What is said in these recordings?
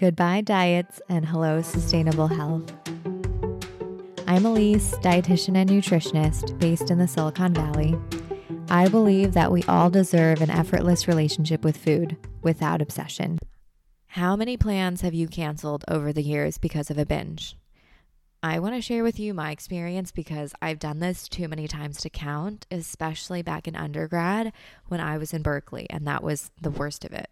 Goodbye, diets, and hello, sustainable health. I'm Elise, dietitian and nutritionist based in the Silicon Valley. I believe that we all deserve an effortless relationship with food without obsession. How many plans have you canceled over the years because of a binge? I want to share with you my experience because I've done this too many times to count, especially back in undergrad when I was in Berkeley, and that was the worst of it.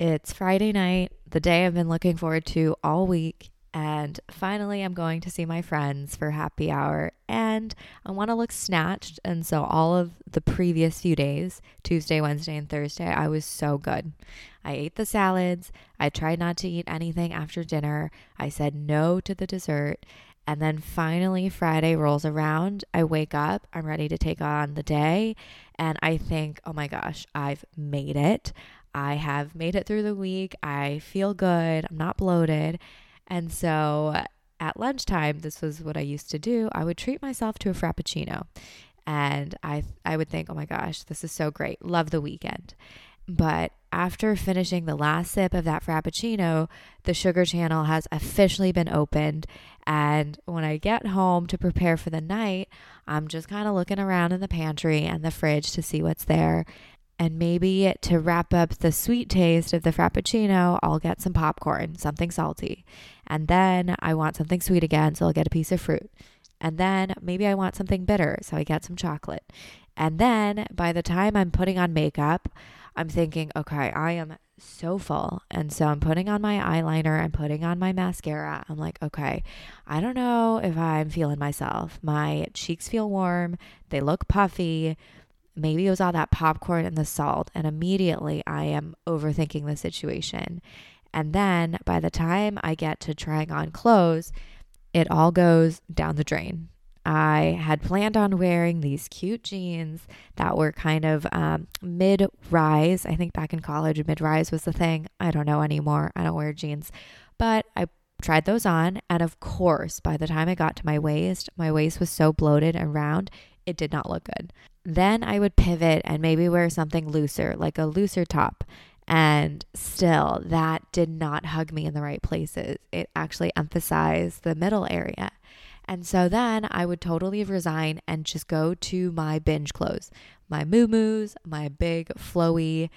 It's Friday night, the day I've been looking forward to all week, and finally I'm going to see my friends for happy hour. And I want to look snatched. And so, all of the previous few days Tuesday, Wednesday, and Thursday I was so good. I ate the salads, I tried not to eat anything after dinner, I said no to the dessert. And then finally, Friday rolls around. I wake up, I'm ready to take on the day. And I think, oh my gosh, I've made it. I have made it through the week. I feel good. I'm not bloated. And so at lunchtime, this was what I used to do. I would treat myself to a frappuccino. And I I would think, "Oh my gosh, this is so great. Love the weekend." But after finishing the last sip of that frappuccino, the sugar channel has officially been opened. And when I get home to prepare for the night, I'm just kind of looking around in the pantry and the fridge to see what's there. And maybe to wrap up the sweet taste of the Frappuccino, I'll get some popcorn, something salty. And then I want something sweet again, so I'll get a piece of fruit. And then maybe I want something bitter, so I get some chocolate. And then by the time I'm putting on makeup, I'm thinking, okay, I am so full. And so I'm putting on my eyeliner, I'm putting on my mascara. I'm like, okay, I don't know if I'm feeling myself. My cheeks feel warm, they look puffy maybe it was all that popcorn and the salt. And immediately I am overthinking the situation. And then by the time I get to trying on clothes, it all goes down the drain. I had planned on wearing these cute jeans that were kind of um, mid rise. I think back in college, mid rise was the thing. I don't know anymore. I don't wear jeans. But I tried those on. And of course, by the time I got to my waist, my waist was so bloated and round, it did not look good. Then I would pivot and maybe wear something looser, like a looser top. And still, that did not hug me in the right places. It actually emphasized the middle area. And so then I would totally resign and just go to my binge clothes, my moo-moos, my big, flowy,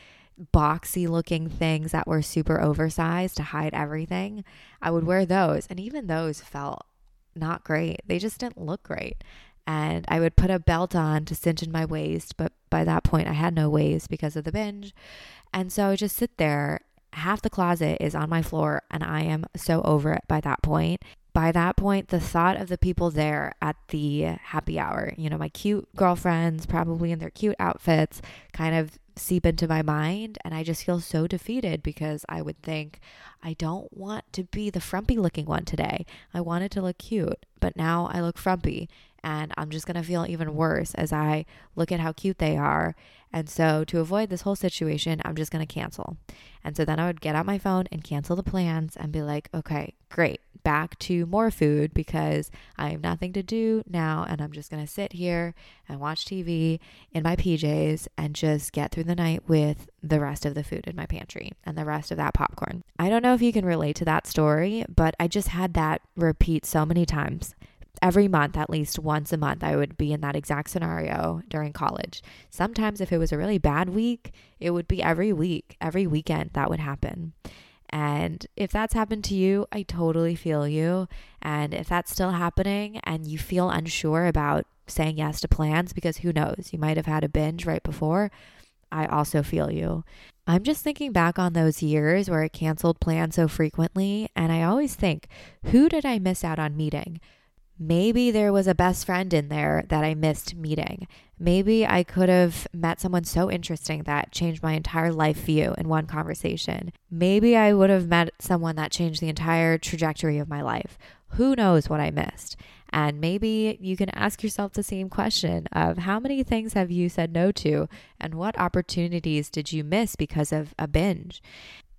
boxy looking things that were super oversized to hide everything. I would wear those. And even those felt not great. They just didn't look great and I would put a belt on to cinch in my waist, but by that point I had no waist because of the binge. And so I just sit there. Half the closet is on my floor, and I am so over it by that point. By that point, the thought of the people there at the happy hour, you know, my cute girlfriends, probably in their cute outfits, kind of seep into my mind. And I just feel so defeated because I would think, I don't want to be the frumpy looking one today. I wanted to look cute, but now I look frumpy and I'm just going to feel even worse as I look at how cute they are. And so, to avoid this whole situation, I'm just going to cancel. And so then I would get out my phone and cancel the plans and be like, okay, great, back to more food because I have nothing to do now. And I'm just going to sit here and watch TV in my PJs and just get through the night with the rest of the food in my pantry and the rest of that popcorn. I don't know if you can relate to that story, but I just had that repeat so many times every month, at least once a month, I would be in that exact scenario during college. Sometimes, if it was a really bad week, it would be every week, every weekend that would happen. And if that's happened to you, I totally feel you. And if that's still happening and you feel unsure about saying yes to plans, because who knows, you might have had a binge right before, I also feel you. I'm just thinking back on those years where I canceled plans so frequently, and I always think, who did I miss out on meeting? Maybe there was a best friend in there that I missed meeting. Maybe I could have met someone so interesting that changed my entire life view in one conversation. Maybe I would have met someone that changed the entire trajectory of my life. Who knows what I missed? And maybe you can ask yourself the same question of how many things have you said no to and what opportunities did you miss because of a binge?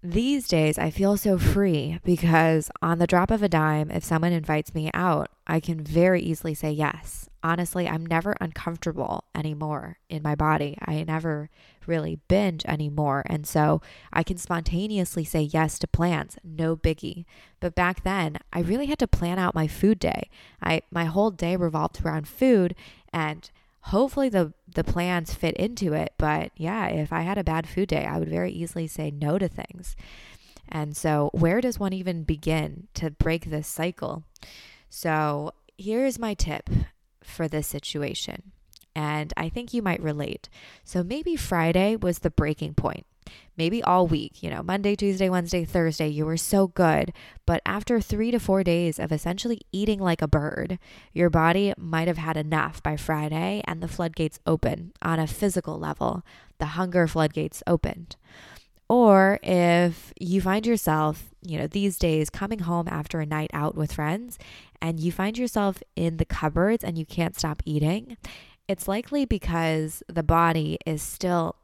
These days I feel so free because on the drop of a dime, if someone invites me out, I can very easily say yes. Honestly, I'm never uncomfortable anymore in my body. I never really binge anymore. And so I can spontaneously say yes to plans, no biggie. But back then, I really had to plan out my food day. I my whole day revolved around food and hopefully the the plans fit into it but yeah if i had a bad food day i would very easily say no to things. And so where does one even begin to break this cycle? So here's my tip for this situation and i think you might relate. So maybe friday was the breaking point maybe all week, you know, Monday, Tuesday, Wednesday, Thursday, you were so good. But after three to four days of essentially eating like a bird, your body might have had enough by Friday and the floodgates open on a physical level. The hunger floodgates opened. Or if you find yourself, you know, these days coming home after a night out with friends and you find yourself in the cupboards and you can't stop eating, it's likely because the body is still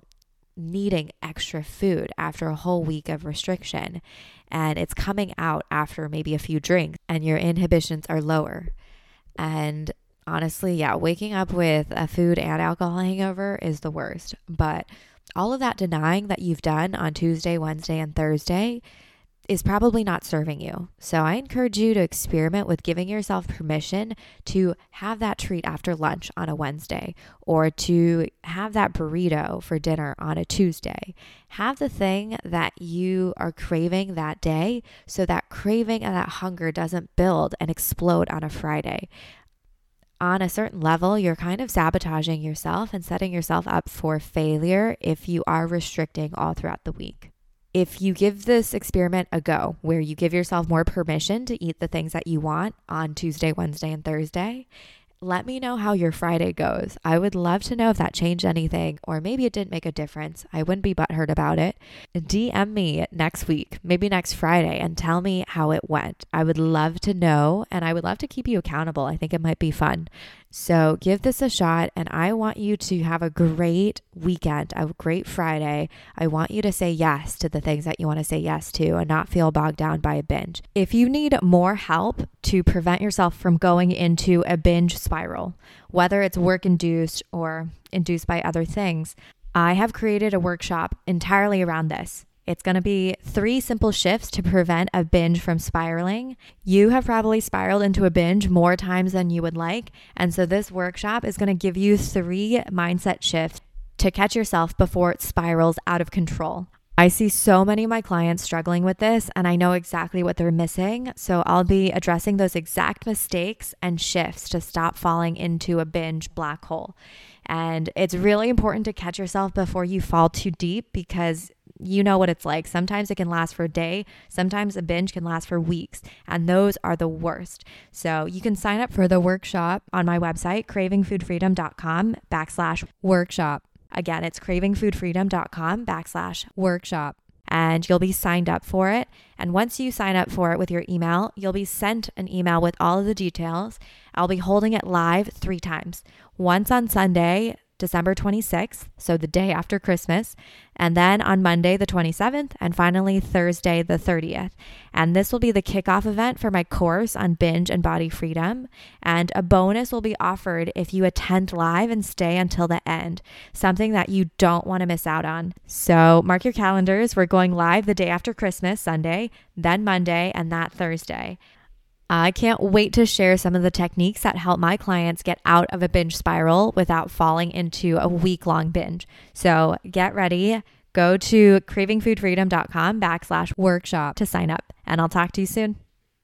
needing extra food after a whole week of restriction and it's coming out after maybe a few drinks and your inhibitions are lower. And honestly, yeah, waking up with a food and alcohol hangover is the worst. But all of that denying that you've done on Tuesday, Wednesday, and Thursday is probably not serving you. So I encourage you to experiment with giving yourself permission to have that treat after lunch on a Wednesday or to have that burrito for dinner on a Tuesday. Have the thing that you are craving that day so that craving and that hunger doesn't build and explode on a Friday on a certain level, you're kind of sabotaging yourself and setting yourself up for failure if you are restricting all throughout the week if you give this experiment a go, where you give yourself more permission to eat the things that you want on Tuesday, Wednesday, and Thursday, let me know how your Friday goes. I would love to know if that changed anything, or maybe it didn't make a difference. I wouldn't be butthurt about it. DM me next week, maybe next Friday, and tell me how it went. I would love to know, and I would love to keep you accountable. I think it might be fun. So give this a shot, and I want you to have a great weekend, a great Friday. I want you to say yes to the things that you want to say yes to and not feel bogged down by a binge. If you need more help to prevent yourself from going into a binge spiral, whether it's work induced or induced by other things, I have created a workshop entirely around this. It's going to be three simple shifts to prevent a binge from spiraling. You have probably spiraled into a binge more times than you would like. And so, this workshop is going to give you three mindset shifts to catch yourself before it spirals out of control. I see so many of my clients struggling with this, and I know exactly what they're missing. So, I'll be addressing those exact mistakes and shifts to stop falling into a binge black hole. And it's really important to catch yourself before you fall too deep because you know what it's like. Sometimes it can last for a day, sometimes a binge can last for weeks, and those are the worst. So you can sign up for the workshop on my website, cravingfoodfreedom.com backslash workshop. Again, it's cravingfoodfreedom.com backslash workshop and you'll be signed up for it. And once you sign up for it with your email, you'll be sent an email with all of the details. I'll be holding it live three times once on Sunday, December 26th, so the day after Christmas, and then on Monday, the 27th, and finally Thursday, the 30th. And this will be the kickoff event for my course on binge and body freedom. And a bonus will be offered if you attend live and stay until the end, something that you don't want to miss out on. So mark your calendars. We're going live the day after Christmas, Sunday, then Monday, and that Thursday. I can't wait to share some of the techniques that help my clients get out of a binge spiral without falling into a week long binge. So get ready. Go to cravingfoodfreedom.com backslash workshop to sign up, and I'll talk to you soon.